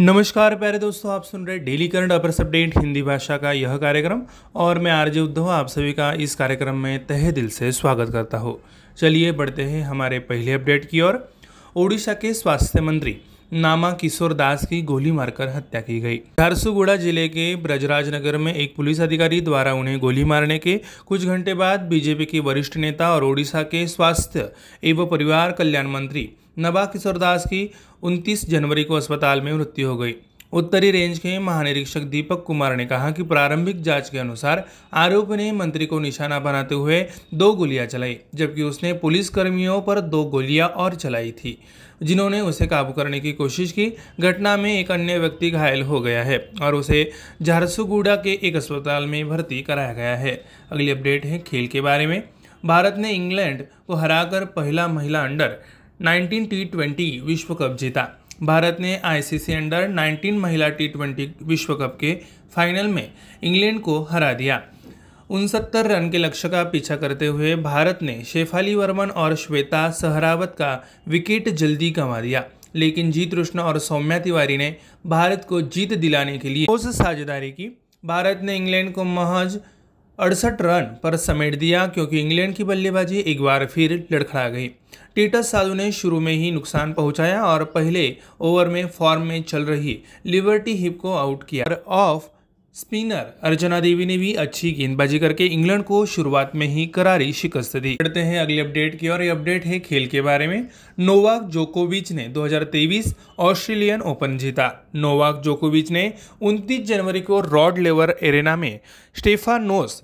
नमस्कार प्यारे दोस्तों, आप सुन रहे daily current affairs update, Hindi भाषा का यह कार्यक्रम, और मैं आरजे उद्धव, आप सभी का इस कार्यक्रम में तहे दिल से स्वागत करता हूँ। चलिए बढ़ते हैं हमारे पहले अपडेट की ओर। ओडिशा के स्वास्थ्य मंत्री नामा किशोर दास की गोली मारकर हत्या की गई। झारसुगुड़ा ज़िले के ब्रजराज नगर में एक पुलिस अधिकारी द्वारा उन्हें गोली मारने के कुछ घंटे बाद बीजेपी के वरिष्ठ नेता और ओडिशा के स्वास्थ्य एवं परिवार कल्याण मंत्री नबा किशोर दास की 29 जनवरी को अस्पताल में मृत्यु हो गई। उत्तरी रेंज के महानिरीक्षक दीपक कुमार ने कहा कि प्रारंभिक जाँच के अनुसार आरोपी ने मंत्री को निशाना बनाते हुए दो गोलियाँ चलाई, जबकि उसने पुलिस कर्मियों पर दो गोलियाँ और चलाई थी, जिन्होंने उसे काबू करने की कोशिश की। घटना में एक अन्य व्यक्ति घायल हो गया है और उसे झारसुगुड़ा के एक अस्पताल में भर्ती कराया गया है। अगली अपडेट है खेल के बारे में। भारत ने इंग्लैंड को हराकर पहला महिला अंडर 19 टी विश्व कप जीता। भारत ने आईसीसी अंडर 19 महिला टी विश्व कप के फाइनल में इंग्लैंड को हरा दिया। उनसत्तर रन के लक्ष्य का पीछा करते हुए भारत ने शेफाली वर्मन और श्वेता सहरावत का विकेट जल्दी गंवा दिया। लेकिन जीत कृष्ण और सौम्या तिवारी ने भारत को जीत दिलाने के लिए ठोस साझेदारी की। भारत ने इंग्लैंड को महज अड़सठ रन पर समेट दिया, क्योंकि इंग्लैंड की बल्लेबाजी एक बार फिर लड़खड़ा गई। टीटस साधु ने शुरू में ही नुकसान पहुँचाया और पहले ओवर में फॉर्म में चल रही लिबर्टी हिप को आउट किया। ऑफ़ स्पिनर अर्चना देवी ने भी अच्छी गेंदबाजी करके इंग्लैंड को शुरुआत में ही करारी शिकस्त दी। बढ़ते हैं अगले अपडेट की और ये अपडेट है खेल के बारे में। नोवाक जोकोविच ने 2023 ऑस्ट्रेलियन ओपन जीता। नोवाक जोकोविच ने 29 जनवरी को रॉड लेवर एरेना में स्टेफानोस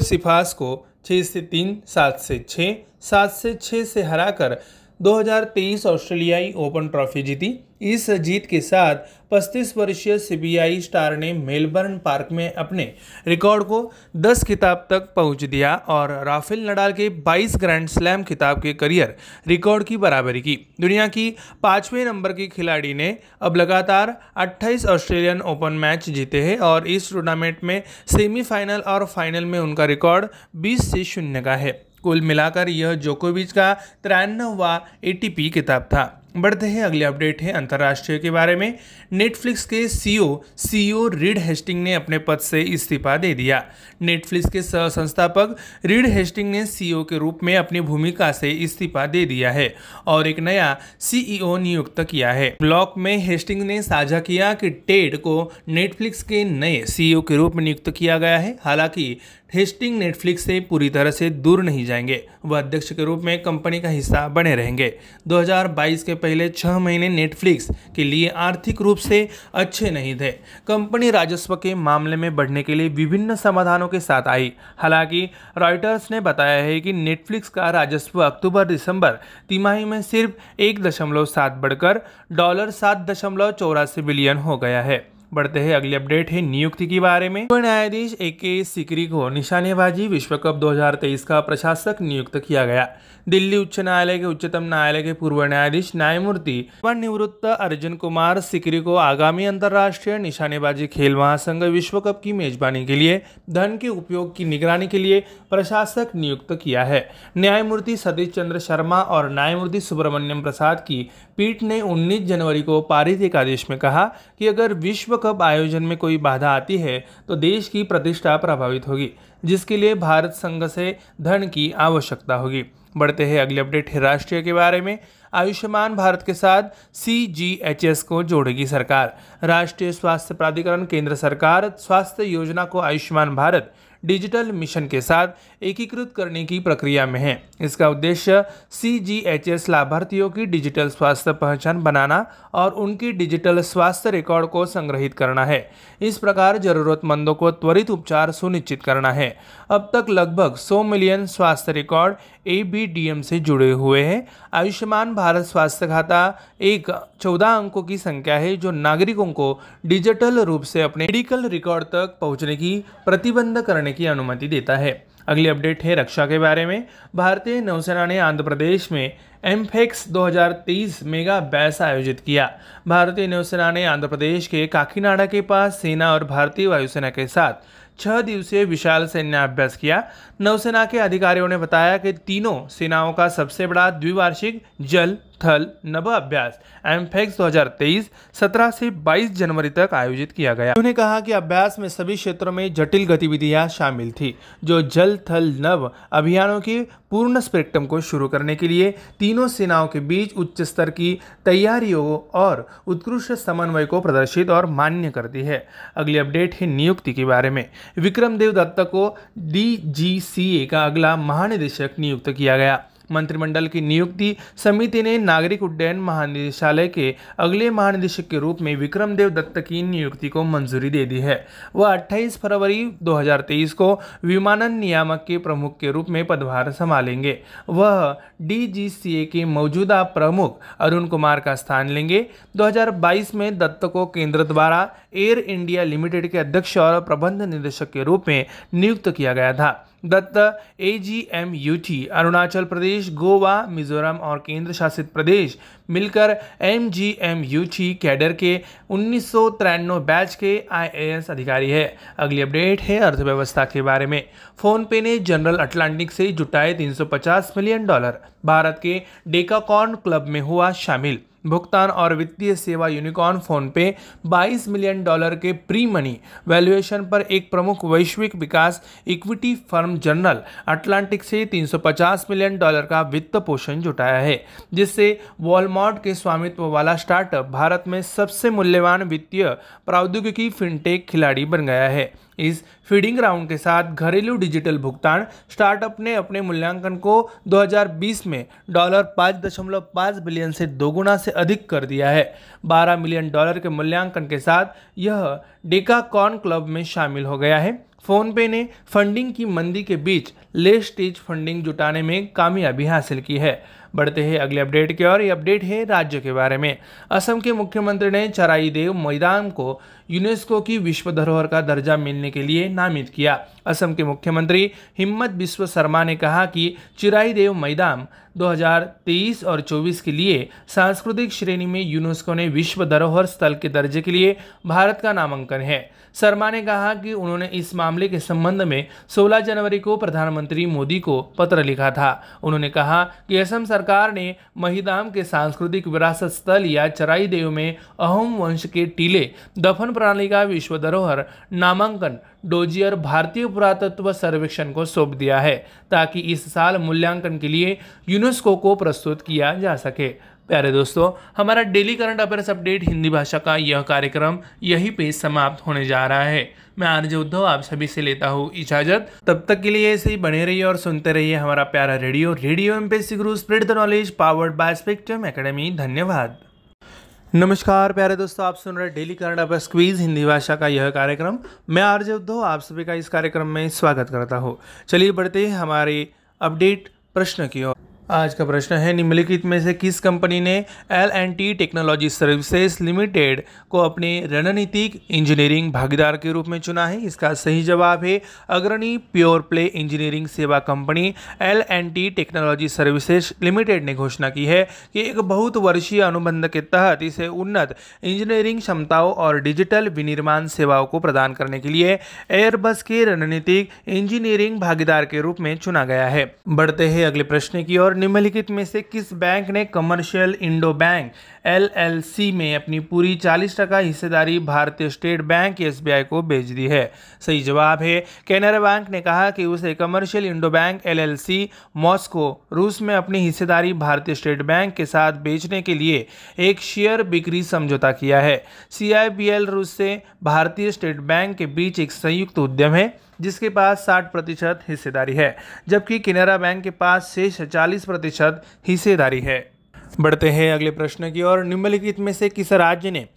सिफास को छः से तीन, सात से छः सात से छः से हराकर 2023 ऑस्ट्रेलियाई ओपन ट्रॉफी जीती। इस जीत के साथ 35 वर्षीय सीबीआई स्टार ने मेलबर्न पार्क में अपने रिकॉर्ड को 10 खिताब तक पहुँच दिया और राफेल नडाल के 22 ग्रैंड स्लैम खिताब के करियर रिकॉर्ड की बराबरी की। दुनिया की पाँचवें नंबर की खिलाड़ी ने अब लगातार 28 ऑस्ट्रेलियन ओपन मैच जीते हैं और इस टूर्नामेंट में सेमीफाइनल और फाइनल में उनका रिकॉर्ड 20 से शून्य का है। कुल मिलाकर यह जोकोविच का तिरानवा एटीपी किताब था। बढ़ते हैं, अगले अपडेट है अंतर्राष्ट्रीय के बारे में। नेटफ्लिक्स के सीईओ सीईओ रीड हेस्टिंग ने अपने पद से इस्तीफा दे दिया। नेटफ्लिक्स के सह संस्थापक रीड हेस्टिंग ने सीईओ के रूप में अपनी भूमिका से इस्तीफा दे दिया है और एक नया सीईओ नियुक्त किया है। ब्लॉक में हेस्टिंग ने साझा किया कि टेड को नेटफ्लिक्स के नए सीईओ के रूप में नियुक्त किया गया है। हालाँकि हेस्टिंग नेटफ्लिक्स से पूरी तरह से दूर नहीं जाएँगे। वह अध्यक्ष के रूप में कंपनी का हिस्सा बने रहेंगे। 2022 के पहले छह महीने नेटफ्लिक्स के लिए आर्थिक रूप से अच्छे नहीं थे। कंपनी राजस्व के मामले में बढ़ने के लिए विभिन्न समाधानों के साथ आई। हालाँकि रॉयटर्स ने बताया है कि नेटफ्लिक्स का राजस्व अक्टूबर दिसंबर तिमाही में सिर्फ़ एक दशमलव सात बढ़कर डॉलर सात दशमलव चौरासी बिलियन हो गया है। बढ़ते हैं अगली अपडेट है नियुक्ति के बारे में। न्यायाधीष ए के सिकरी को निशानेबाजी विश्व कप 2023 का प्रशासक नियुक्त किया गया। दिल्ली उच्च न्यायालय के उच्चतम न्यायालय के पूर्व न्यायाधीश न्यायमूर्ति निवृत्त अर्जुन कुमार सिकरी को आगामी अंतर्राष्ट्रीय निशानेबाजी खेल महासंघ विश्व कप की मेजबानी के लिए, धन के उपयोग की निगरानी के लिए प्रशासक नियुक्त किया है। न्यायमूर्ति सतीश चंद्र शर्मा और न्यायमूर्ति सुब्रमण्यम प्रसाद की पीठ ने 19 जनवरी को पारित एक आदेश में कहा कि अगर विश्व कप आयोजन में कोई बाधा आती है तो देश की प्रतिष्ठा प्रभावित होगी, जिसके लिए भारत संघ से धन की आवश्यकता होगी। बढ़ते हैं अगले अपडेट है राष्ट्रीय के बारे में। आयुष्मान भारत के साथ सी जी एच एस को जोड़ेगी सरकार। राष्ट्रीय स्वास्थ्य प्राधिकरण, केंद्र सरकार, स्वास्थ्य योजना को आयुष्मान भारत डिजिटल मिशन के साथ एकीकृत करने की प्रक्रिया में है। इसका उद्देश्य सी जी एच एस लाभार्थियों की डिजिटल स्वास्थ्य पहचान बनाना और उनकी डिजिटल स्वास्थ्य रिकॉर्ड को संग्रहित करना है। इस प्रकार जरूरतमंदों को त्वरित उपचार सुनिश्चित करना है। अब तक लगभग 100 मिलियन स्वास्थ्य record A B D M से जुड़े हुए हैं। आयुष्मान भारत स्वास्थ्य खाता एक चौदह अंकों की संख्या है, जो नागरिकों को डिजिटल रूप से अपने मेडिकल रिकॉर्ड तक पहुँचने की प्रतिबंध करने की अनुमति देता है। अगली अपडेट है रक्षा के बारे में। भारतीय नौसेना ने आंध्र प्रदेश में एमफेक्स 2023 मेगा बैस आयोजित किया। भारतीय नौसेना ने आंध्र प्रदेश के काकीनाडा के पास सेना और भारतीय वायुसेना के साथ छह दिवसीय विशाल सैन्य अभ्यास किया। नौसेना के अधिकारियों ने बताया कि तीनों सेनाओं का सबसे बड़ा द्विवार्षिक जल थल नभ अभ्यास एमफेक्स 2023 17 से 22 जनवरी तक आयोजित किया गया। उन्होंने कहा कि अभ्यास में सभी क्षेत्रों में जटिल गतिविधियाँ शामिल थी, जो जल, थल नव अभियानों के पूर्ण स्पेक्ट्रम को शुरू करने के लिए तीनों सेनाओं के बीच उच्च स्तर की तैयारियों और उत्कृष्ट समन्वय को प्रदर्शित और मान्य करती है। अगली अपडेट है नियुक्ति के बारे में। विक्रम देव दत्ता को डीजीसीए का अगला महानिदेशक नियुक्त किया गया। मंत्रिमंडल की नियुक्ति समिति ने नागरिक उड्डयन महानिदेशालय के अगले महानिदेशक के रूप में विक्रम देव दत्त की नियुक्ति को मंजूरी दे दी है। वह 28 फरवरी 2023 को विमानन नियामक के प्रमुख के रूप में पदभार संभालेंगे। वह डीजीसीए के मौजूदा प्रमुख अरुण कुमार का स्थान लेंगे। 2022 में दत्त को केंद्र द्वारा एयर इंडिया लिमिटेड के अध्यक्ष और प्रबंध निदेशक के रूप में नियुक्त किया गया था। Dutt A G M U T Arunachal Pradesh, Goa, Mizoram और केंद्र शासित प्रदेश। मिलकर M G M U T cadre के उन्नीस सौ तिरानवे बैच के आईएएस अधिकारी है। अगली अपडेट है अर्थव्यवस्था के बारे में। फ़ोन पे ने जनरल अटलांटिक से जुटाए 350 मिलियन डॉलर। भारत के डेकाकॉन क्लब में हुआ शामिल। भुगतान और वित्तीय सेवा unicorn PhonePe 22 million dollar के प्री मनी वैल्यूएशन पर एक प्रमुख वैश्विक विकास इक्विटी फर्म जनरल अटलांटिक से 350 मिलियन डॉलर का वित्त पोषण जुटाया है, जिससे वॉलमार्ट के स्वामित्व वाला स्टार्टअप भारत में सबसे मूल्यवान वित्तीय प्रौद्योगिकी फिनटेक खिलाड़ी बन गया है। इस फीडिंग राउंड के साथ घरेलू डिजिटल भुगतान स्टार्टअप ने अपने मूल्यांकन को 2020 में डॉलर 5.5 बिलियन से दोगुना से अधिक कर दिया है। 12 मिलियन डॉलर के मूल्यांकन के साथ यह डेका डेकाकॉन क्लब में शामिल हो गया है। फोनपे ने फंडिंग की मंदी के बीच ले स्टेज फंडिंग जुटाने में कामयाबी हासिल की है। बढ़ते हैं अगले अपडेट की और ये अपडेट है राज्य के बारे में। असम के मुख्यमंत्री ने चराई देव मैदान को यूनेस्को की विश्व धरोहर का दर्जा मिलने के लिए नामित किया। असम के मुख्यमंत्री हिम्मत बिस्व शर्मा ने कहा कि चिराई देव मैदान 2023 और 24 के लिए सांस्कृतिक श्रेणी में यूनेस्को ने विश्व धरोहर स्थल के दर्जे के लिए भारत का नामांकन है। शर्मा ने कहा कि उन्होंने इस मामले के संबंध में 16 जनवरी को प्रधानमंत्री मोदी को पत्र लिखा था। उन्होंने कहा कि असम सरकार ने महिदाम के सांस्कृतिक विरासत स्थल या चराई देव में अहोम वंश के टीले, दफन प्रणाली का विश्व धरोहर नामांकन, डोजियर भारतीय पुरातत्व सर्वेक्षण को सौंप दिया है, ताकि इस साल मूल्यांकन के लिए यूनेस्को को प्रस्तुत किया जा सके। प्यारे दोस्तों, हमारा daily current affairs update Hindi भाषा का यह कार्यक्रम यही पे समाप्त होने जा रहा है। मैं आरजे उद्धव, आप सभी से लेता हूँ इजाज़त। तब तक के लिए ऐसे ही बने रहिए और सुनते रहिए हमारा प्यारा radio radio M P Guru spread the knowledge powered by Spectrum Academy धन्यवाद। नमस्कार प्यारे दोस्तों, आप सुन रहे daily current affairs quiz Hindi भाषा का यह कार्यक्रम। मैं आरजे उद्धव, आप सभी का इस कार्यक्रम में स्वागत करता हूँ। चलिए बढ़ते हैं हमारे अपडेट प्रश्न की ओर। आज का प्रश्न है, निम्नलिखित में से किस कंपनी ने L and T technology services limited को अपने रणनीतिक इंजीनियरिंग भागीदार के रूप में चुना है? इसका सही जवाब है, अग्रणी प्योर प्ले इंजीनियरिंग सेवा company L and T technology services limited ने घोषणा की है कि एक बहुत वर्षीय अनुबंध के तहत इसे उन्नत इंजीनियरिंग क्षमताओं और डिजिटल विनिर्माण सेवाओं को प्रदान करने के लिए एयरबस के रणनीतिक इंजीनियरिंग भागीदार के रूप में चुना गया है। बढ़ते हैं अगले प्रश्न की ओर। निम्नलिखित में से किस बैंक ने कमर्शियल इंडो बैंक एलएलसी में अपनी पूरी 40 टका हिस्सेदारी भारतीय स्टेट बैंक एसबीआई को बेच दी है। सही जवाब है। कैनरा बैंक ने कहा कि उसे Commercial Indo Bank LLC, Moscow, रूस में अपनी हिस्सेदारी भारतीय स्टेट बैंक के साथ बेचने के लिए एक शेयर बिक्री समझौता किया है। सीआईबीएल रूस से भारतीय स्टेट बैंक के बीच एक संयुक्त उद्यम है, जिसके पास 60 प्रतिशत हिस्सेदारी है, जबकि किनारा बैंक के पास शेष 40 प्रतिशत हिस्सेदारी है। बढ़ते हैं अगले प्रश्न की ओर। निम्नलिखित में से किस राज्य ने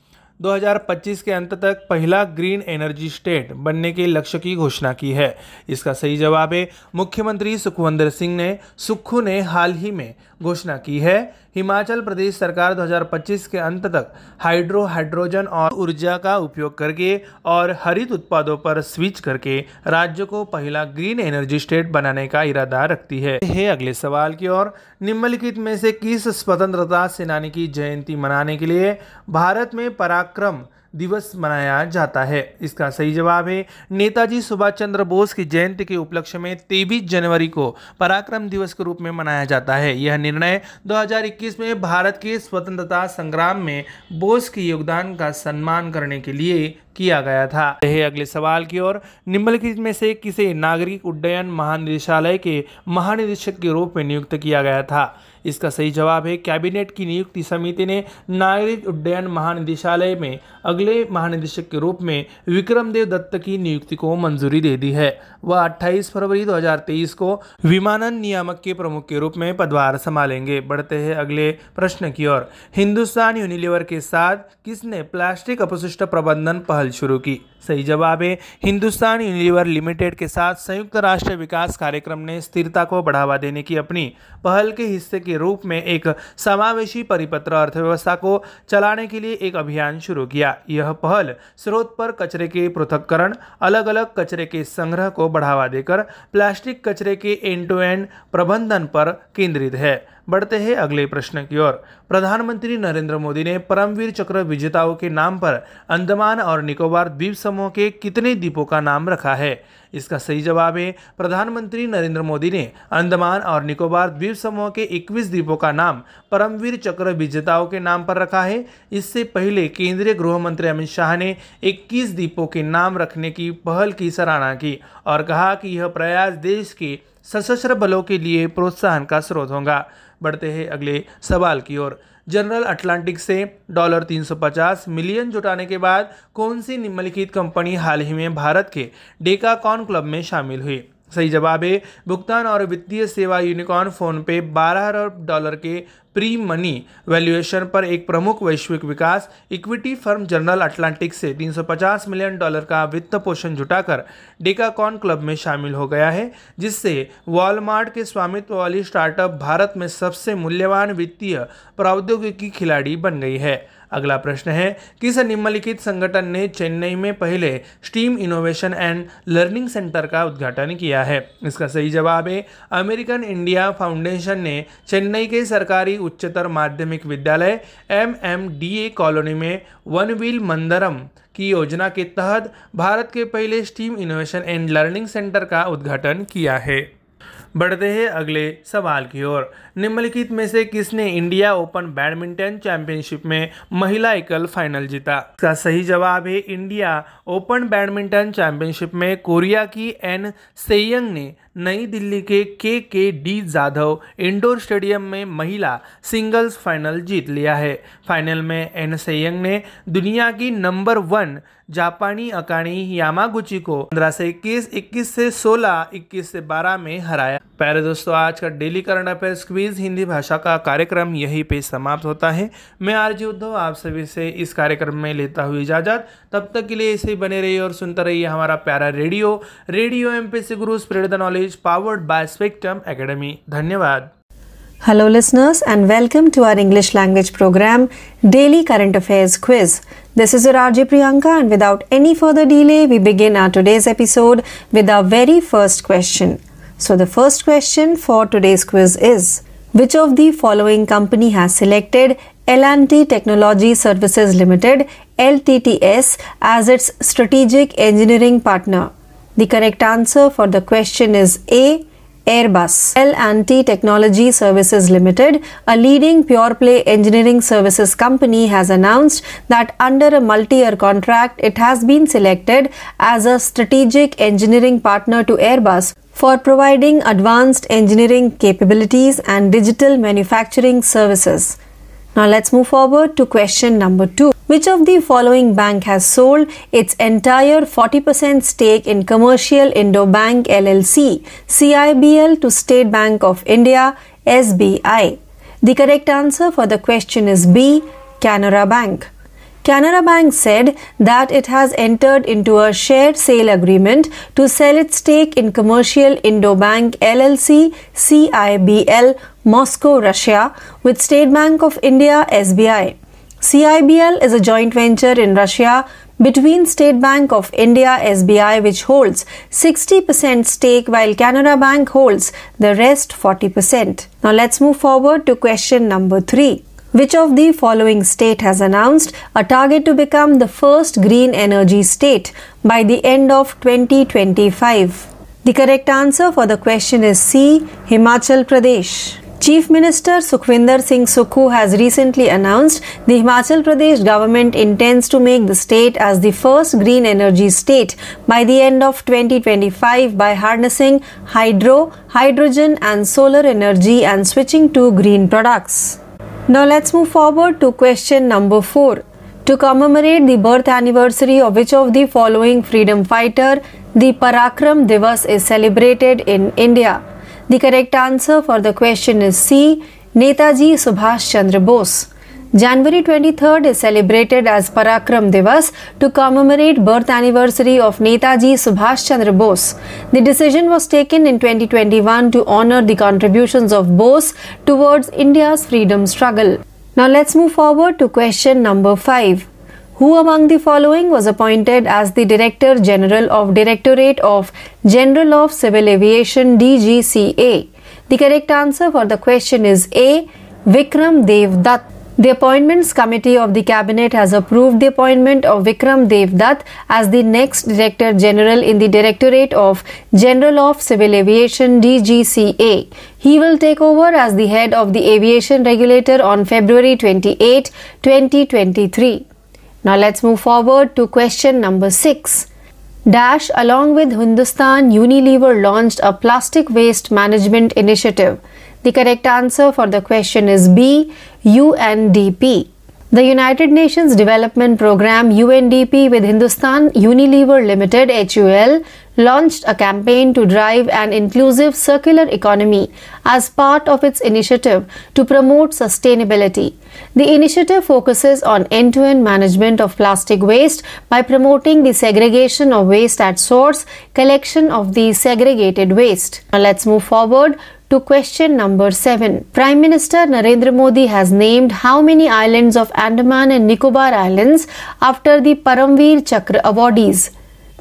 2025 के अंत तक पहला ग्रीन एनर्जी स्टेट बनने के लक्ष्य की घोषणा की है? इसका सही जवाब है, मुख्यमंत्री सुखवंदर सिंह ने, सुक्खू ने हाल ही में घोषणा की है। हिमाचल प्रदेश सरकार 2025 के अंत तक हाइड्रो हाइड्रोजन और ऊर्जा का उपयोग करके और हरित उत्पादों पर स्विच करके राज्य को पहला ग्रीन एनर्जी स्टेट बनाने का इरादा रखती है, है अगले सवाल की ओर। निम्नलिखित में से किस स्वतंत्रता सेनानी की जयंती मनाने के लिए भारत में पराक्रम दिवस मनाया जाता है। इसका सही जवाब है, नेताजी सुभाष चंद्र बोस की जयंती के उपलक्ष्य में तेईस जनवरी को पराक्रम दिवस के रूप में मनाया जाता है। यह निर्णय 2021 में भारत के स्वतंत्रता संग्राम में बोस के योगदान का सम्मान करने के लिए किया गया था। अगले सवाल की ओर, निम्नलिखित में से किसे नागरिक उड्डयन महानिदेशालय के महानिदेशक के रूप में नियुक्त किया गया था? इसका सही जवाब है, कैबिनेट की नियुक्ति समिति ने नागरिक उड्डयन महानिदेशालय में अगले महानिदेशक के रूप में विक्रम देव दत्त की नियुक्ति को मंजूरी दे दी है। वह 28 फरवरी 2023 को विमानन नियामक के प्रमुख के रूप में पदभार संभालेंगे। बढ़ते हैं अगले प्रश्न की ओर, हिंदुस्तान यूनिलीवर के साथ किसने प्लास्टिक अपशिष्ट प्रबंधन पहल शुरू की। सही जवाब। है हिंदुस्तान यूनिलीवर लिमिटेड के साथ संयुक्त राष्ट्र विकास कार्यक्रम ने स्थिरता को बढ़ावा देने की अपनी पहल के हिस्से के रूप में एक समावेशी परिपत्र अर्थव्यवस्था को चलाने के लिए एक अभियान शुरू किया। यह पहल स्रोत पर कचरे के पृथककरण अलग अलग कचरे के संग्रह को बढ़ावा देकर प्लास्टिक कचरे के एंड टू एंड प्रबंधन पर केंद्रित है। बढ़ते हैं अगले प्रश्न की ओर। प्रधानमंत्री नरेंद्र मोदी ने परमवीर चक्र विजेताओं के नाम पर अंडमान और निकोबार द्वीप समूह के कितने द्वीपों का नाम रखा है? इसका सही जवाब है, प्रधानमंत्री नरेंद्र मोदी ने। अंडमान और निकोबार द्वीप समूह के 21 द्वीपों का नाम, परमवीर चक्र विजेताओं के नाम पर रखा है। इससे पहले केंद्रीय गृह मंत्री अमित शाह ने 21 द्वीपों के नाम रखने की पहल की सराहना की और कहा कि यह प्रयास देश के सशस्त्र बलों के लिए प्रोत्साहन का स्रोत होगा। बढ़ते हैं अगले सवाल की ओर। जनरल अटलांटिक से डॉलर 350 मिलियन जुटाने के बाद कौन सी निम्नलिखित कंपनी हाल ही में भारत के डेकाकॉन क्लब में शामिल हुई? सही जवाब है। भुगतान और वित्तीय सेवा यूनिकॉर्न फ़ोन पे 12 अरब डॉलर के प्री मनी वैल्यूएशन पर एक प्रमुख वैश्विक विकास, इक्विटी फर्म जनरल अटलांटिक से 350 मिलियन डॉलर का वित्त पोषण जुटाकर डेकाकॉन क्लब में शामिल हो गया है, जिससे वॉलमार्ट के स्वामित्व वाली स्टार्टअप भारत में सबसे मूल्यवान वित्तीय प्रौद्योगिकी खिलाड़ी बन गई है। अगला प्रश्न है, किस निम्नलिखित संगठन ने चेन्नई में पहले STEAM innovation and learning centre का उद्घाटन किया है? इसका सही जवाब है, अमेरिकन इंडिया फाउंडेशन ने चेन्नई के सरकारी उच्चतर माध्यमिक विद्यालय M M D A colony में वन व्हील मंदरम की योजना के तहत भारत के पहले STEAM innovation and learning centre का उद्घाटन किया है। बढ़ते हैं अगले सवाल की ओर। निम्नलिखित में से किसने इंडिया ओपन बैडमिंटन चैंपियनशिप में महिला एकल फाइनल जीता? इसका सही जवाब है इंडिया ओपन बैडमिंटन चैंपियनशिप में कोरिया की एन सेयंग ने। नई दिल्ली के के के डी जाधव इंडोर स्टेडियम में महिला सिंगल्स फाइनल जीत लिया है। फाइनल में एन सेयंग ने दुनिया की नंबर वन जापानी अकानी यामागुची को पंद्रह से इक्कीस इक्कीस से सोलह इक्कीस से बारह में हराया। प्यारे दोस्तों आज का daily current affair quiz Hindi भाषा का कार्यक्रम यहीं पे समाप्त होता है। मैं आरजी उद्धव आप सभी से इस कार्यक्रम में लेता हुआ इजाज़त। तब तक के लिए इसे बने रहिए और सुनते रहिए हमारा प्यारा radio. Radio M P C Guru spread the knowledge powered by Spectrum Academy. धन्यवाद। Hello, listeners, and welcome to our English language program, Daily Current Affairs Quiz. This is your RJ Priyanka, and without any further delay, we begin our today's episode with our very first question. So, the first question for today's quiz is Which of the following company has selected L&T Technology Services Limited LTTS as its strategic engineering partner? The correct answer for the question is A. Airbus. L&T Technology Services Limited, a leading pure-play engineering services company has announced that under a multi-year contract it has been selected as a strategic engineering partner to Airbus for providing advanced engineering capabilities and digital manufacturing services. Now let's move forward to question number 2. Which of the following bank has sold its entire 40% stake in Commercial Indo Bank LLC, CIBL to State Bank of India, SBI? The correct answer for the question is B, Canara Bank. Canara Bank said that it has entered into a share sale agreement to sell its stake in Commercial Indo Bank LLC CIBL Moscow, Russia with State Bank of India SBI. CIBL is a joint venture in Russia between State Bank of India SBI which holds 60% stake while Canara Bank holds the rest 40%. Now let's move forward to question number 3. Which of the following state has announced a target to become the first green energy state by the end of 2025? The correct answer for the question is C. Himachal Pradesh. Chief Minister Sukhvinder Singh Sukhu has recently announced the Himachal Pradesh government intends to make the state as the first green energy state by the end of 2025 by harnessing hydro, hydrogen and solar energy and switching to green products. Now let's move forward to question number 4. To commemorate the birth anniversary of which of the following freedom fighter the Parakram Divas is celebrated in India? The correct answer for the question is C. Netaji Subhash Chandra Bose. January 23rd is celebrated as Parakram Divas to commemorate birth anniversary of Netaji Subhash Chandra Bose. The decision was taken in 2021 to honor the contributions of Bose towards India's freedom struggle. Now let's move forward to question number 5. Who among the following was appointed as the Director General of Directorate of General of Civil Aviation DGCA? The correct answer for the question is A. Vikram Dev Dutt. The Appointments Committee of the Cabinet has approved the appointment of Vikram Dev Dutt as the next Director General in the Directorate of General of Civil Aviation DGCA. He will take over as the head of the aviation regulator on February 28, 2023. Now let's move forward to question number 6. Dash along with Hindustan Unilever launched a plastic waste management initiative. The correct answer for the question is B UNDP. The United Nations Development Programme UNDP with Hindustan Unilever Limited HUL launched a campaign to drive an inclusive circular economy as part of its initiative to promote sustainability. The initiative focuses on end to end management of plastic waste by promoting the segregation of waste at source, collection of the segregated waste. Now let's move forward to question number 7. Prime Minister Narendra Modi has named how many islands of Andaman and Nicobar Islands after the Paramveer Chakra awardees?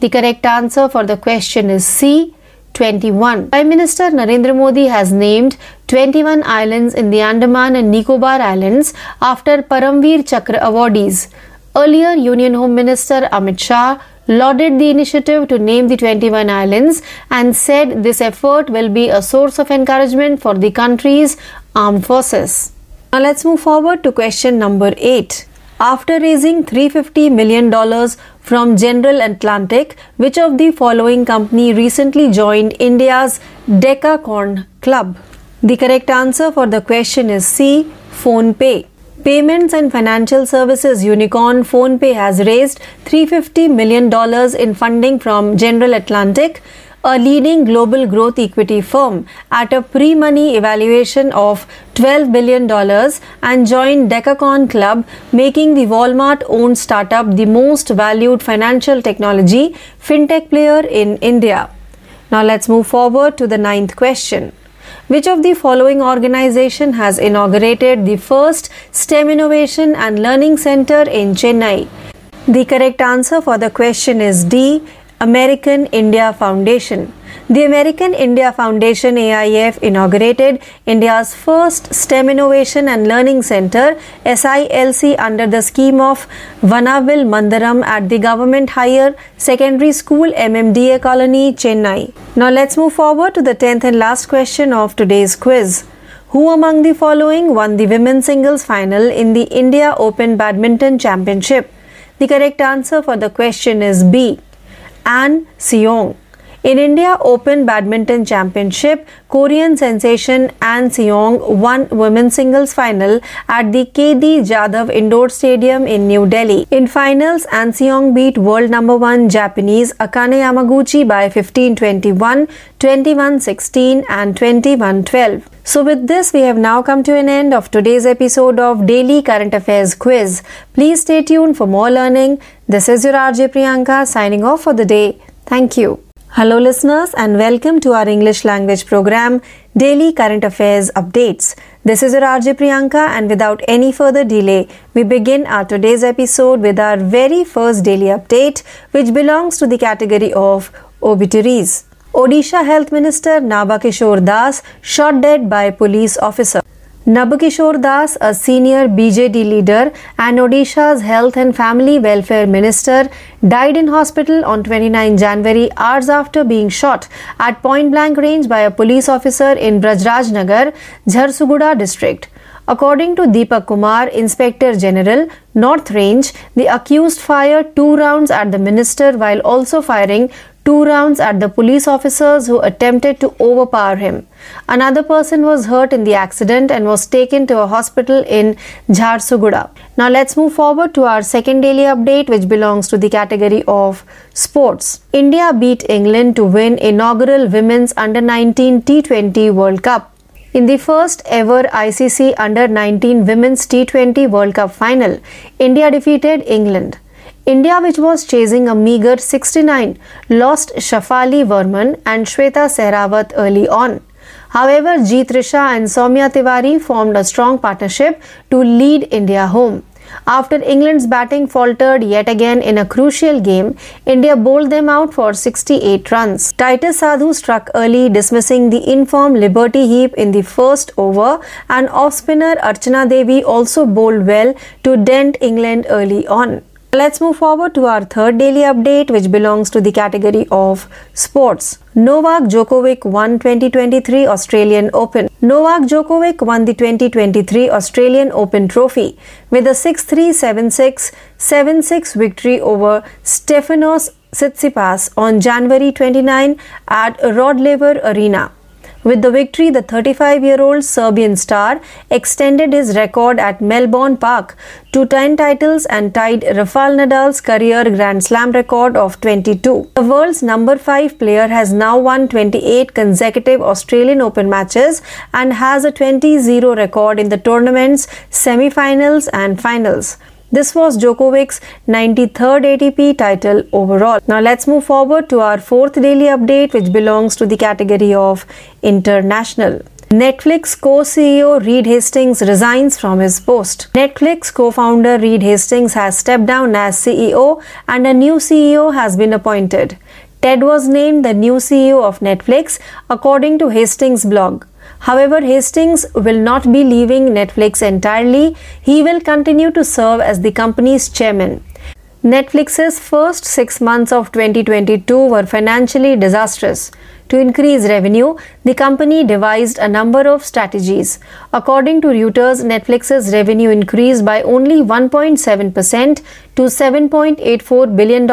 The correct answer for the question is C. 21. Prime Minister Narendra Modi has named 21 islands in the Andaman and Nicobar Islands after Paramveer Chakra awardees. Earlier, Union Home Minister Amit Shah lauded the initiative to name the 21 islands and said this effort will be a source of encouragement for the country's armed forces. Now let's move forward to question number 8. After raising $350 million from General Atlantic, which of the following company recently joined India's Decacorn Club? The correct answer for the question is C. PhonePe. Payments and financial services unicorn PhonePe has raised $350 million in funding from General Atlantic, a leading global growth equity firm, at a pre money evaluation of $12 billion and joined Decacorn Club, making the Walmart owned startup the most valued financial technology fintech player in India. Now let's move forward to the ninth question. Which of the following organization has inaugurated the first STEM Innovation and Learning Center in Chennai? The correct answer for the question is D. American India Foundation. The American India Foundation AIF inaugurated India's first STEM Innovation and Learning Center SILC under the scheme of Vanavil Mandaram at the Government Higher Secondary School MMDA Colony, Chennai. Now let's move forward to the 10th and last question of today's quiz. Who among the following won the women's singles final in the India Open Badminton Championship? The correct answer for the question is B. An Sion, In India Open Badminton Championship, Korean sensation An Seong won women's singles final at the KD Jadhav Indoor Stadium in New Delhi. In finals, An Seong beat world number 1 Japanese Akane Yamaguchi by 15-21, 21-16 and 21-12. So with this, we have now come to an end of today's episode of Daily Current Affairs Quiz. Please stay tuned for more learning. This is your RJ Priyanka signing off for the day. Thank you. Hello, listeners, and welcome to our English language program, Daily Current Affairs Updates. This is your RJ Priyanka, and without any further delay, we begin our today's episode with our very first daily update, which belongs to the category of obituaries. Odisha Health Minister Naba Kishore Das shot dead by police officer. Nabakishore Das, a senior BJD leader and Odisha's Health and Family Welfare Minister, died in hospital on 29 January hours after being shot at point blank range by a police officer in Brajrajnagar, Jharsuguda district. According to Deepak Kumar, Inspector General, North Range, the accused fired two rounds at the minister while also firing two rounds at the police officers who attempted to overpower him. Another person was hurt in the accident and was taken to a hospital in Jharsuguda. Now let's move forward to our second daily update which belongs to the category of sports. India beat England to win inaugural women's under 19 T20 World Cup. In the first ever ICC Under 19 Women's T20 World Cup final, India defeated England. India, which was chasing a meager 69, lost Shafali Verman and Shweta Sehrawat early on. However, Jeet and Soumya Tiwari formed a strong partnership to lead India home. After England's batting faltered yet again in a crucial game, India bowled them out for 68 runs. Titus Sadhu struck early, dismissing the informed Liberty Heap in the first over, and off spinner Archana Devi also bowled well to dent England early on. Let's move forward to our third daily update, which belongs to the category of sports. Novak Djokovic won 2023 Australian Open. Novak Djokovic won the 2023 Australian Open trophy with a 6-3, 7-6, 7-6 victory over Stefanos Tsitsipas on January 29 at Rod Laver Arena. With the victory, the 35 year old Serbian star extended his record at Melbourne Park to 10 titles and tied Rafael Nadal's career Grand Slam record of 22. The world's number 5 player has now won 28 consecutive Australian Open matches and has a 20 0 record in the tournament's semi finals and finals. This was Djokovic's 93rd ATP title overall. Now let's move forward to our fourth daily update, which belongs to the category of international. Netflix co CEO Reed Hastings resigns from his post. Netflix co founder Reed Hastings has stepped down as CEO and a new CEO has been appointed. Ted was named the new CEO of Netflix, according to Hastings' blog. However, Hastings will not be leaving Netflix entirely. He will continue to serve as the company's chairman. Netflix's first six months of 2022 were financially disastrous. To increase revenue, the company devised a number of strategies. According to Reuters, Netflix's revenue increased by only 1.7% to $7.84 billion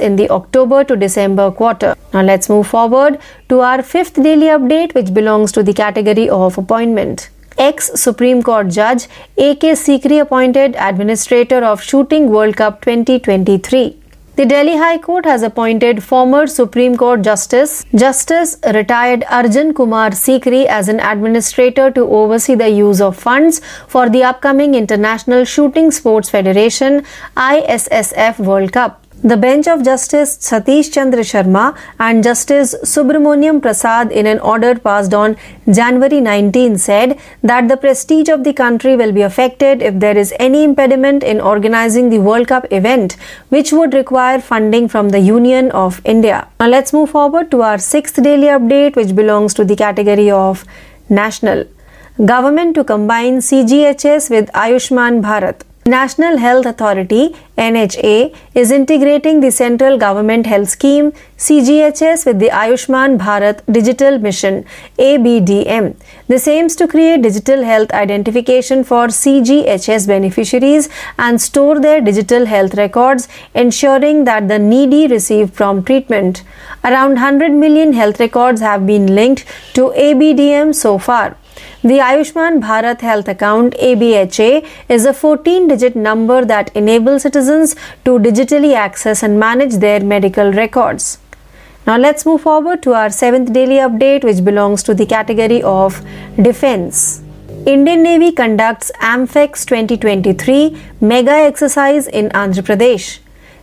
in the October to December quarter. Now let's move forward to our fifth daily update, which belongs to the category of appointment ex Supreme Court Judge A.K. Sikri appointed Administrator of Shooting World Cup 2023. The Delhi High Court has appointed former Supreme Court Justice Justice retired Arjun Kumar Sikri as an administrator to oversee the use of funds for the upcoming International Shooting Sports Federation ISSF World Cup. The bench of Justice Satish Chandra Sharma and Justice Subramoniam Prasad in an order passed on January 19 said that the prestige of the country will be affected if there is any impediment in organizing the World Cup event which would require funding from the Union of India. Now let's move forward to our sixth daily update which belongs to the category of national. Government to combine CGHS with Ayushman Bharat. National Health Authority NHA is integrating the central government health scheme CGHS with the Ayushman Bharat Digital Mission ABDM. This aims to create digital health identification for CGHS beneficiaries and store their digital health records, ensuring that the needy receive prompt treatment. Around 100 million health records have been linked to ABDM so far. The Ayushman Bharat Health Account ABHA is a 14 digit number that enables citizens to digitally access and manage their medical records. Now let's move forward to our seventh daily update, which belongs to the category of defense. Indian Navy conducts AMFEX 2023 mega exercise in Andhra Pradesh.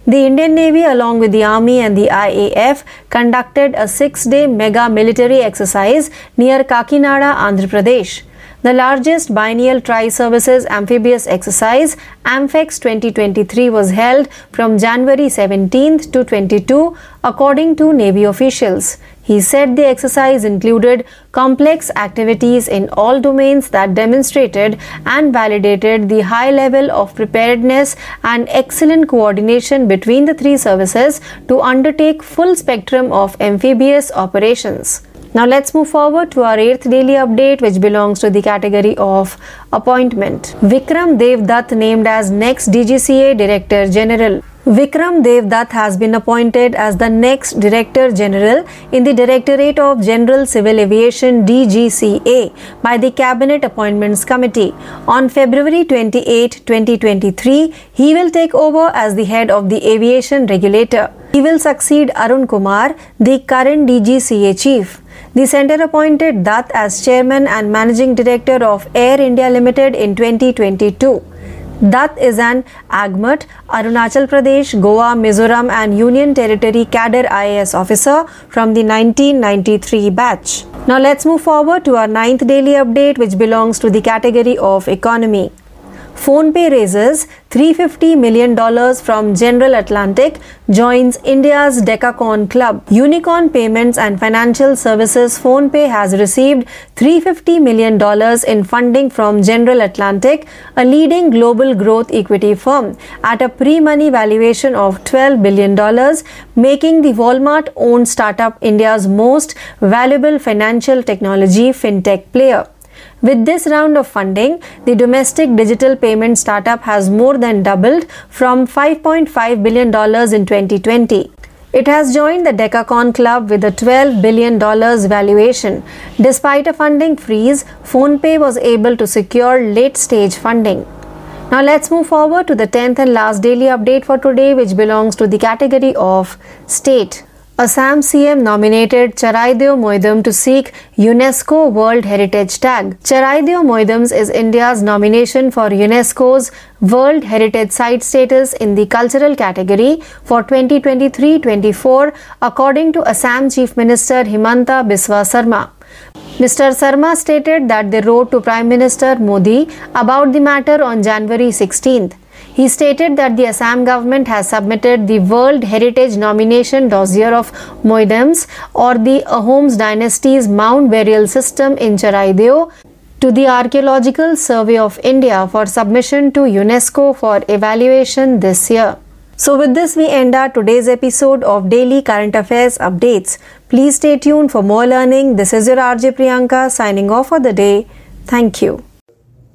The Indian Navy, along with the Army and the IAF, conducted a six day mega military exercise near Kakinada, Andhra Pradesh. The largest biennial tri services amphibious exercise, AMFEX 2023, was held from January 17th to 22, according to Navy officials. He said the exercise included complex activities in all domains that demonstrated and validated the high level of preparedness and excellent coordination between the three services to undertake full spectrum of amphibious operations. Now let's move forward to our eighth daily update, which belongs to the category of appointment. Vikram Dev Dutt named as next DGCA Director General. Vikram Dev Dutt has been appointed as the next Director General in the Directorate of General Civil Aviation DGCA by the Cabinet Appointments Committee. On February 28, 2023, he will take over as the head of the aviation regulator. He will succeed Arun Kumar, the current DGCA chief. The center appointed Dutt as chairman and managing director of Air India Limited in 2022. Dutt is an AGMUT, Arunachal Pradesh, Goa, Mizoram and Union Territory cadre IAS officer from the 1993 batch. Now let's move forward to our ninth daily update which belongs to the category of economy. PhonePe raises $350 million from General Atlantic, joins India's Decacorn Club. Unicorn Payments and Financial Services PhonePe has received $350 million in funding from General Atlantic, a leading global growth equity firm, at a pre money valuation of $12 billion, making the Walmart owned startup India's most valuable financial technology fintech player. With this round of funding, the domestic digital payment startup has more than doubled from $5.5 billion in 2020. It has joined the Decacorn Club with a $12 billion valuation. Despite a funding freeze, PhonePe was able to secure late stage funding. Now let's move forward to the 10th and last daily update for today, which belongs to the category of state. Assam CM nominated Charaideo Moidam to seek UNESCO World Heritage Tag. Charaideo Moidams is India's nomination for UNESCO's World Heritage Site status in the cultural category for 2023-24 according to Assam Chief Minister Himanta Biswa Sarma. Mr. Sarma stated that they wrote to Prime Minister Modi about the matter on January 16th. He stated that the Assam government has submitted the World Heritage Nomination Dossier of Moidams or the Ahoms dynasty's mound burial system in Charaideo to the Archaeological Survey of India for submission to UNESCO for evaluation this year. So, with this, we end our today's episode of Daily Current Affairs Updates. Please stay tuned for more learning. This is your RJ Priyanka signing off for the day. Thank you.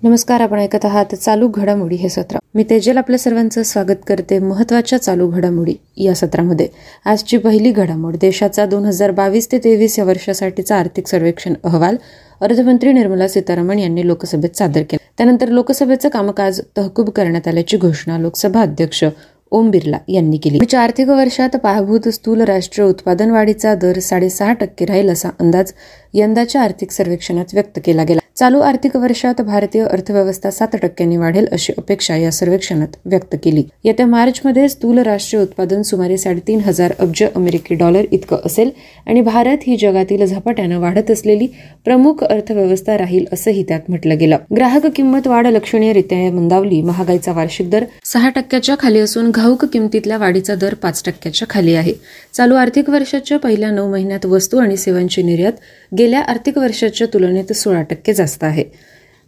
नमस्कार आपण ऐकत आहात चालू घडामोडी हे सत्र. मी तेजल आपल्या सर्वांचं स्वागत करते महत्त्वाच्या चालू घडामोडी या सत्रामध्ये. आजची पहिली घडामोड देशाचा दोन हजार बावीस ते तेवीस या वर्षासाठीचा आर्थिक सर्वेक्षण अहवाल अर्थमंत्री निर्मला सीतारामन यांनी लोकसभेत सादर केला. त्यानंतर लोकसभेचं कामकाज तहकूब करण्यात आल्याची घोषणा लोकसभा अध्यक्ष ओम बिर्ला यांनी केली. पुढच्या आर्थिक वर्षात पायाभूत स्थूल राष्ट्रीय उत्पादन वाढीचा दर साडेसहा टक्के राहील असा अंदाज यंदाच्या आर्थिक सर्वेक्षणात व्यक्त केला गेला. चालू आर्थिक वर्षात भारतीय अर्थव्यवस्था सात टक्क्यांनी वाढेल अशी अपेक्षा या सर्वेक्षणात व्यक्त केली. येत्या मार्चमध्ये स्थूल राष्ट्रीय उत्पादन सुमारे साडेतीन हजार अब्ज अमेरिकी डॉलर इतकं असेल आणि भारत ही जगातील झपाट्यानं वाढत असलेली प्रमुख अर्थव्यवस्था राहील असंही त्यात म्हटलं गेलं. ग्राहक किंमत वाढ लक्षणीयरित्या मंदावली महागाईचा वार्षिक दर सहा टक्क्याच्या खाली असून घाऊक किमतीतल्या वाढीचा दर पाच टक्क्याच्या खाली आहे. चालू आर्थिक वर्षाच्या पहिल्या नऊ महिन्यात वस्तू आणि सेवांची निर्यात गेल्या आर्थिक वर्षाच्या तुलनेत सोळा टक्के जास्त आहे.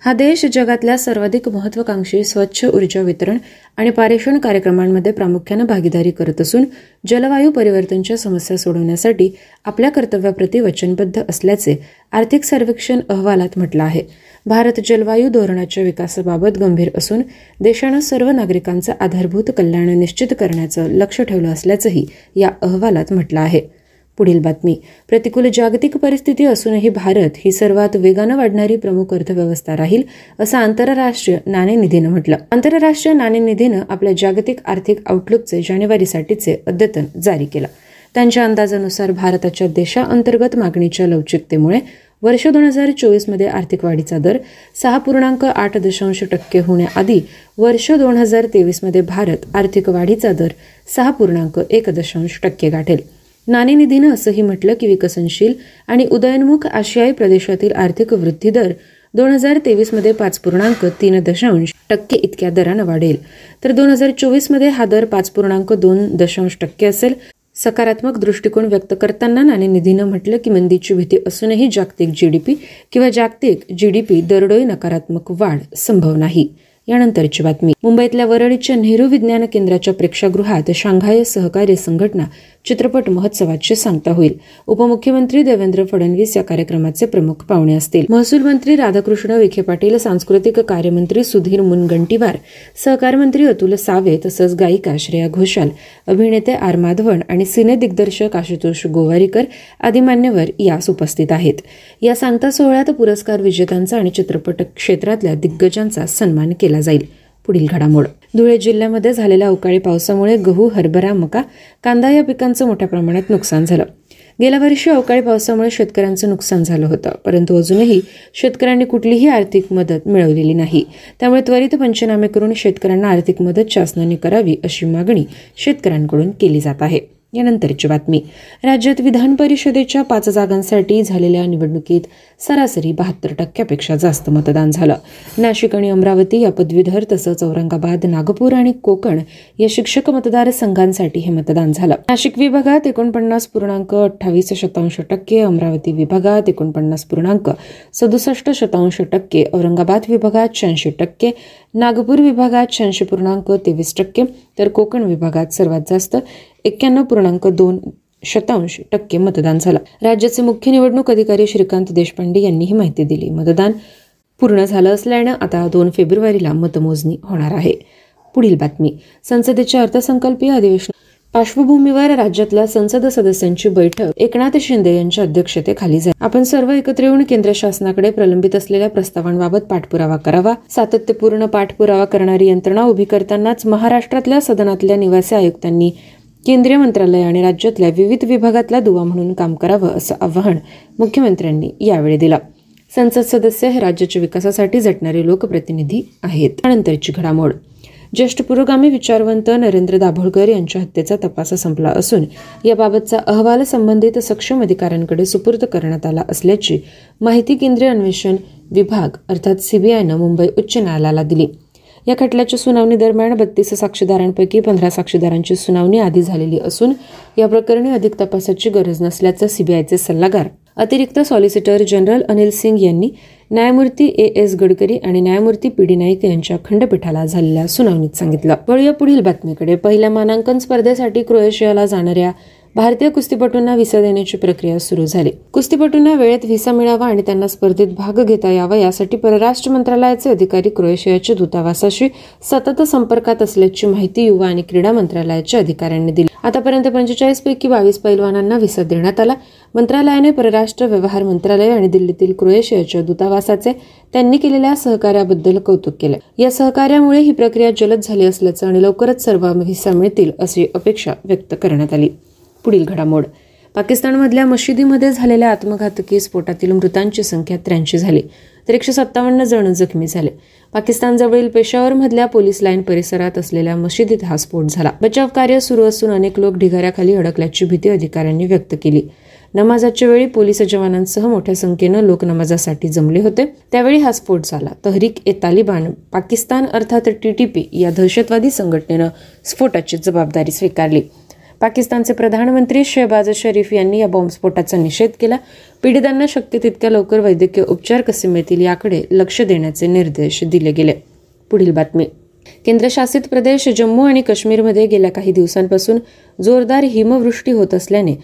हा देश जगातल्या सर्वाधिक महत्वाकांक्षी स्वच्छ ऊर्जा वितरण आणि पारेषण कार्यक्रमांमध्ये प्रामुख्यानं भागीदारी करत असून जलवायू परिवर्तनच्या समस्या सोडवण्यासाठी आपल्या कर्तव्याप्रती वचनबद्ध असल्याचे आर्थिक सर्वेक्षण अहवालात म्हटलं आहे. भारत जलवायू धोरणाच्या विकासाबाबत गंभीर असून देशानं सर्व नागरिकांचं आधारभूत कल्याण निश्चित करण्याचं लक्ष ठेवलं असल्याचंही या अहवालात म्हटलं आहे. पुढील बातमी. प्रतिकूल जागतिक परिस्थिती असूनही भारत ही सर्वात वेगानं वाढणारी प्रमुख अर्थव्यवस्था राहील असं आंतरराष्ट्रीय नाणेनिधीनं म्हटलं. आंतरराष्ट्रीय नाणेनिधीनं आपल्या जागतिक आर्थिक आउटलुकचे जानेवारीसाठीचे अद्यतन जारी केलं. त्यांच्या अंदाजानुसार भारताच्या देशाअंतर्गत मागणीच्या लवचिकतेमुळे वर्ष दोन हजार चोवीसमध्ये आर्थिक वाढीचा दर सहा पूर्णांक आठ दशांश टक्के होण्याआधी वर्ष दोन हजार तेवीसमध्ये भारत आर्थिक वाढीचा दर सहा पूर्णांक एक दशांश टक्के गाठेल. नाणेनिधीनं असंही म्हटलं की विकसनशील आणि उदयनमुख आशियाई प्रदेशातील आर्थिक वृद्धी दर दोन हजार तेवीसमध्ये पाच पूर्णांक तीन दशांश टक्के इतक्या दरानं वाढेल. तर दोन हजार चोवीसमध्ये हा दर पाच पूर्णांक दोन दशांश टक्के असेल. सकारात्मक दृष्टिकोन व्यक्त करताना नाणेनिधीनं म्हटलं की मंदीची भीती असूनही जागतिक जीडीपी किंवा जागतिक जीडीपी दरडोई नकारात्मक वाढ संभव नाही. यानंतरची बातमी. मुंबईतल्या वरळीच्या नेहरू विज्ञान केंद्राच्या प्रेक्षागृहात शांघाय सहकार्य संघटना चित्रपट महोत्सवाची सांगता होईल. उपमुख्यमंत्री देवेंद्र फडणवीस या कार्यक्रमाचे प्रमुख पाहुणे असतील. महसूल मंत्री राधाकृष्ण विखे पाटील सांस्कृतिक कार्यमंत्री सुधीर मुनगंटीवार सहकार मंत्री अतुल सावे तसंच गायिका श्रेया घोषाल अभिनेते आर माधवन आणि सिने दिग्दर्शक आशुतोष गोवारीकर आदी मान्यवर यास उपस्थित आहेत. या सांगता सोहळ्यात पुरस्कार विजेत्यांचा आणि चित्रपट क्षेत्रातल्या दिग्गजांचा सन्मान केला जाईल. पुढील घडामोड. धुळे जिल्ह्यामध्ये झालेल्या अवकाळी पावसामुळे गहू हरभरा मका कांदा या पिकांचं मोठ्या प्रमाणात नुकसान झालं. गेल्या वर्षी अवकाळी पावसामुळे शेतकऱ्यांचं नुकसान झालं होतं परंतु अजूनही शेतकऱ्यांनी कुठलीही आर्थिक मदत मिळवलेली नाही. त्यामुळे त्वरित पंचनामे करून शेतकऱ्यांना आर्थिक मदत शासनाने करावी अशी मागणी शेतकऱ्यांकडून केली जात आहे. यानंतरची बातमी. राज्यात विधान परिषदेच्या पाच जागांसाठी झालेल्या निवडणुकीत सरासरी बहात्तर टक्क्यापेक्षा जास्त मतदान झालं. नाशिक आणि अमरावती या पदवीधर तसंच औरंगाबाद नागपूर आणि कोकण या शिक्षक मतदारसंघांसाठी हे मतदान झालं. नाशिक विभागात एकोणपन्नास पूर्णांक अठ्ठावीस शतांश टक्के अमरावती विभागात एकोणपन्नास पूर्णांक सदुसष्ट शतांश टक्के औरंगाबाद विभागात शहाऐंशी टक्के नागपूर विभागात शहाऐंशी पूर्णांक तेवीस टक्के तर कोकण विभागात सर्वात जास्त एक्क्याण्णव पूर्णांक दोन शतांश टक्के मतदान झालं. राज्याचे मुख्य निवडणूक अधिकारी श्रीकांत देशपांडे यांनी ही माहिती दिली. मतदान पूर्ण झालं असल्यानं आता दोन फेब्रुवारीला मतमोजणी होणार आहे. पुढील बातमी. संसदेच्या अर्थसंकल्पीय अधिवेशन पार्श्वभूमीवर राज्यातल्या संसद सदस्यांची बैठक एकनाथ शिंदे यांच्या अध्यक्षतेखाली झाली. आपण सर्व एकत्र येऊन केंद्र शासनाकडे प्रलंबित असलेल्या प्रस्तावांबाबत पाठपुरावा करावा. सातत्यपूर्ण पाठपुरावा करणारी यंत्रणा उभी करतानाच महाराष्ट्रातल्या सदनातल्या निवासी आयुक्तांनी केंद्रीय मंत्रालय आणि राज्यातल्या विविध विभागातला दुवा म्हणून काम करावं असं आवाहन मुख्यमंत्र्यांनी यावेळी दिलं. संसद सदस्य हे राज्याच्या विकासासाठी झटणारे लोकप्रतिनिधी आहेत. त्यानंतरची घडामोड. ज्येष्ठ पुरोगामी विचारवंत नरेंद्र दाभोळकर यांच्या हत्येचा तपास संपला असून याबाबतचा अहवाल संबंधित सक्षम अधिकाऱ्यांकडे सुपूर्द करण्यात आला असल्याची माहिती केंद्रीय अन्वेषण विभाग अर्थात सीबीआयनं मुंबई उच्च न्यायालयाला दिली. या खटल्याच्या सुनावणी दरम्यान बत्तीस साक्षीदारांपैकी पंधरा साक्षीदारांची सुनावणी आधी झालेली असून या प्रकरणी अधिक तपासाची गरज नसल्याचं सीबीआयचे सल्लागार. अतिरिक्त सॉलिसिटर जनरल अनिल सिंग यांनी न्यायमूर्ती ए एस गडकरी आणि न्यायमूर्ती पी डी नाईक यांच्या खंडपीठाला झालेल्या सुनावणीत सांगितलं. वळूया पुढील बातमीकडे. पहिल्या मानांकन स्पर्धेसाठी क्रोएशियाला जाणाऱ्या भारतीय कुस्तीपटूंना व्हिसा देण्याची प्रक्रिया सुरू झाली. कुस्तीपटूंना वेळेत व्हिसा मिळावा आणि त्यांना स्पर्धेत भाग घेता यावा यासाठी परराष्ट्र मंत्रालयाचे अधिकारी क्रोएशियाच्या दूतावासाशी सतत संपर्कात असल्याची माहिती युवा आणि क्रीडा मंत्रालयाच्या अधिकाऱ्यांनी दिली. आतापर्यंत पंचेचाळीस पैकी बावीस पैलवानांना व्हिसा देण्यात आला. मंत्रालयाने परराष्ट्र व्यवहार मंत्रालय आणि दिल्लीतील क्रोएशियाच्या दूतावासाचे त्यांनी केलेल्या सहकार्याबद्दल कौतुक केले. या सहकार्यामुळे ही प्रक्रिया जलद झाली असल्याचं आणि लवकरच सर्व व्हिसा मिळतील अशी अपेक्षा व्यक्त करण्यात आली. पुढील घडामोड. पाकिस्तानमधल्या मशिदीमध्ये झालेल्या आत्मघातकी स्फोटातील मृतांची संख्या त्र्याऐंशी झाली तर एकशे सत्तावन्न जण जखमी झाले. पाकिस्तानजवळील पेशावरमधल्या पोलीस लाईन परिसरात असलेल्या मशिदीत हा स्फोट झाला. बचाव कार्य सुरू असून अनेक लोक ढिगाऱ्याखाली अडकल्याची भीती अधिकाऱ्यांनी व्यक्त केली. नमाजाच्या वेळी पोलीस जवानांसह मोठ्या संख्येनं लोक नमाजासाठी जमले होते. त्यावेळी हा स्फोट झाला. तहरीक ए तालिबान पाकिस्तान अर्थात टीटीपी या दहशतवादी संघटनेनं स्फोटाची जबाबदारी स्वीकारली. पाकिस्तानचे प्रधानमंत्री शहबाज शरीफ यांनी या बॉम्बस्फोटाचा निषेध केला. पीडितांना शक्य तितक्या लवकर वैद्यकीय उपचार कसे मिळतील याकडे लक्ष देण्याचे निर्देश दिले गेले. पुढील बातमी. केंद्रशासित प्रदेश जम्मू आणि काश्मीरमध्ये गेल्या काही दिवसांपासून जोरदार हिमवृष्टी होत असल्याने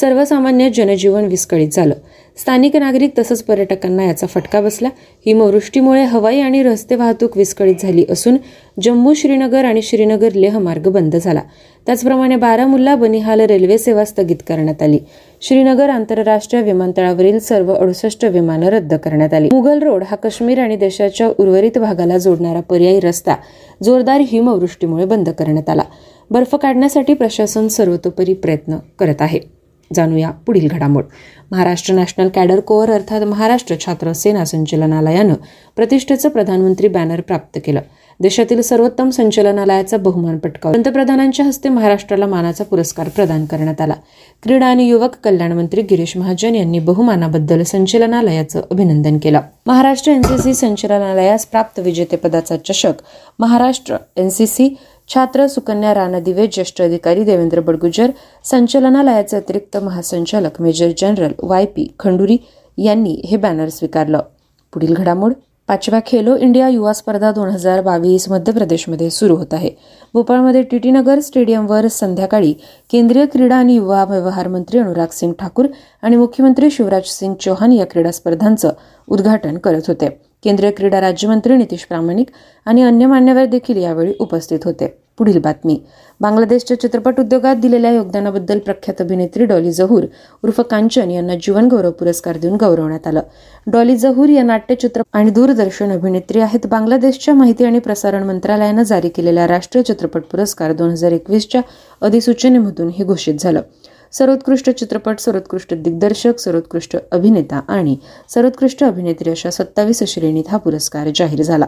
सर्वसामान्य जनजीवन विस्कळीत झालं. स्थानिक नागरिक तसंच पर्यटकांना याचा फटका बसला. हिमवृष्टीमुळे हवाई आणि रस्ते वाहतूक विस्कळीत झाली असून जम्मू श्रीनगर आणि श्रीनगर लेह मार्ग बंद झाला. त्याचप्रमाणे बारामुल्ला बनिहाल रेल्वे सेवा स्थगित करण्यात आली. श्रीनगर आंतरराष्ट्रीय विमानतळावरील सर्व अडुसष्ट विमानं रद्द करण्यात आली. मुघल रोड हा काश्मीर आणि देशाच्या उर्वरित भागाला जोडणारा पर्यायी रस्ता. जोरदार हिमवृष्टीमुळे बंद करण्यात आला. बर्फ काढण्यासाठी प्रशासन सर्वतोपरी प्रयत्न करत आहे. जाणूया पुढील घडामोड. महाराष्ट्र नॅशनल कॅडर कोअर अर्थात महाराष्ट्र छात्र सेना संचलनालयानं प्रतिष्ठेचं प्रधानमंत्री बॅनर प्राप्त केलं. देशातील सर्वोत्तम संचलनालयाचा बहुमान पटकावला पंतप्रधानांच्या हस्ते महाराष्ट्राला मानाचा पुरस्कार प्रदान करण्यात आला. क्रीडा आणि युवक कल्याण मंत्री गिरीश महाजन यांनी बहुमानाबद्दल संचलनालयाचं अभिनंदन केलं. महाराष्ट्र एनसीसी संचलनालयास प्राप्त विजेतेपदाचा चषक महाराष्ट्र एनसीसी छात्र सुकन्या राणा दिवे ज्येष्ठ अधिकारी देवेंद्र बडगुजर संचलनालयाचे अतिरिक्त महासंचालक major general Y P Khanduri यांनी हे बॅनर स्वीकारलं. पुढील घडामोड पाचव्या खेलो इंडिया युवा स्पर्धा दोन हजार बावीस मध्य प्रदेशमध्ये सुरू होत आहे. भोपाळमध्ये टीटी नगर स्टेडियमवर संध्याकाळी केंद्रीय क्रीडा आणि युवा व्यवहार मंत्री अनुराग सिंग ठाकूर आणि मुख्यमंत्री शिवराज सिंग चौहान या क्रीडा स्पर्धांचं उद्घाटन करत होते. केंद्रीय क्रीडा राज्यमंत्री नितीश प्रामाणिक आणि अन्य मान्यवर देखील यावेळी उपस्थित होते. पुढील बातमी. बांगलादेशच्या चित्रपट उद्योगात दिलेल्या योगदानाबद्दल प्रख्यात अभिनेत्री डॉली जहूर उर्फ कांचन यांना जीवन गौरव पुरस्कार देऊन गौरवण्यात आलं. डॉली जहूर या नाट्यचित्र आणि दूरदर्शन अभिनेत्री आहेत. बांगलादेशच्या माहिती आणि प्रसारण मंत्रालयानं जारी केलेल्या राष्ट्रीय चित्रपट पुरस्कार दोन हजार एकवीसच्या अधिसूचनेमधून हे घोषित झालं. सर्वोत्कृष्ट चित्रपट सर्वोत्कृष्ट दिग्दर्शक सर्वोत्कृष्ट अभिनेता आणि सर्वोत्कृष्ट अभिनेत्री अशा सत्तावीस श्रेणीत हा पुरस्कार जाहीर झाला.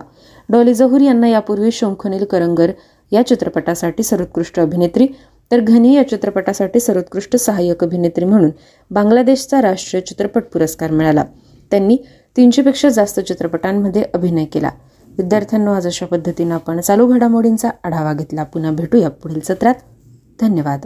डॉली जहूर यांना यापूर्वी शंखनील करंगर या चित्रपटासाठी सर्वोत्कृष्ट अभिनेत्री तर घनी या चित्रपटासाठी सर्वोत्कृष्ट सहाय्यक अभिनेत्री म्हणून बांगलादेशचा राष्ट्रीय चित्रपट पुरस्कार मिळाला. त्यांनी तीनशेपेक्षा जास्त चित्रपटांमध्ये अभिनय केला. विद्यार्थ्यांना आज अशा पद्धतीनं आपण चालू घडामोडींचा आढावा घेतला. पुन्हा भेटूया पुढील सत्रात. धन्यवाद.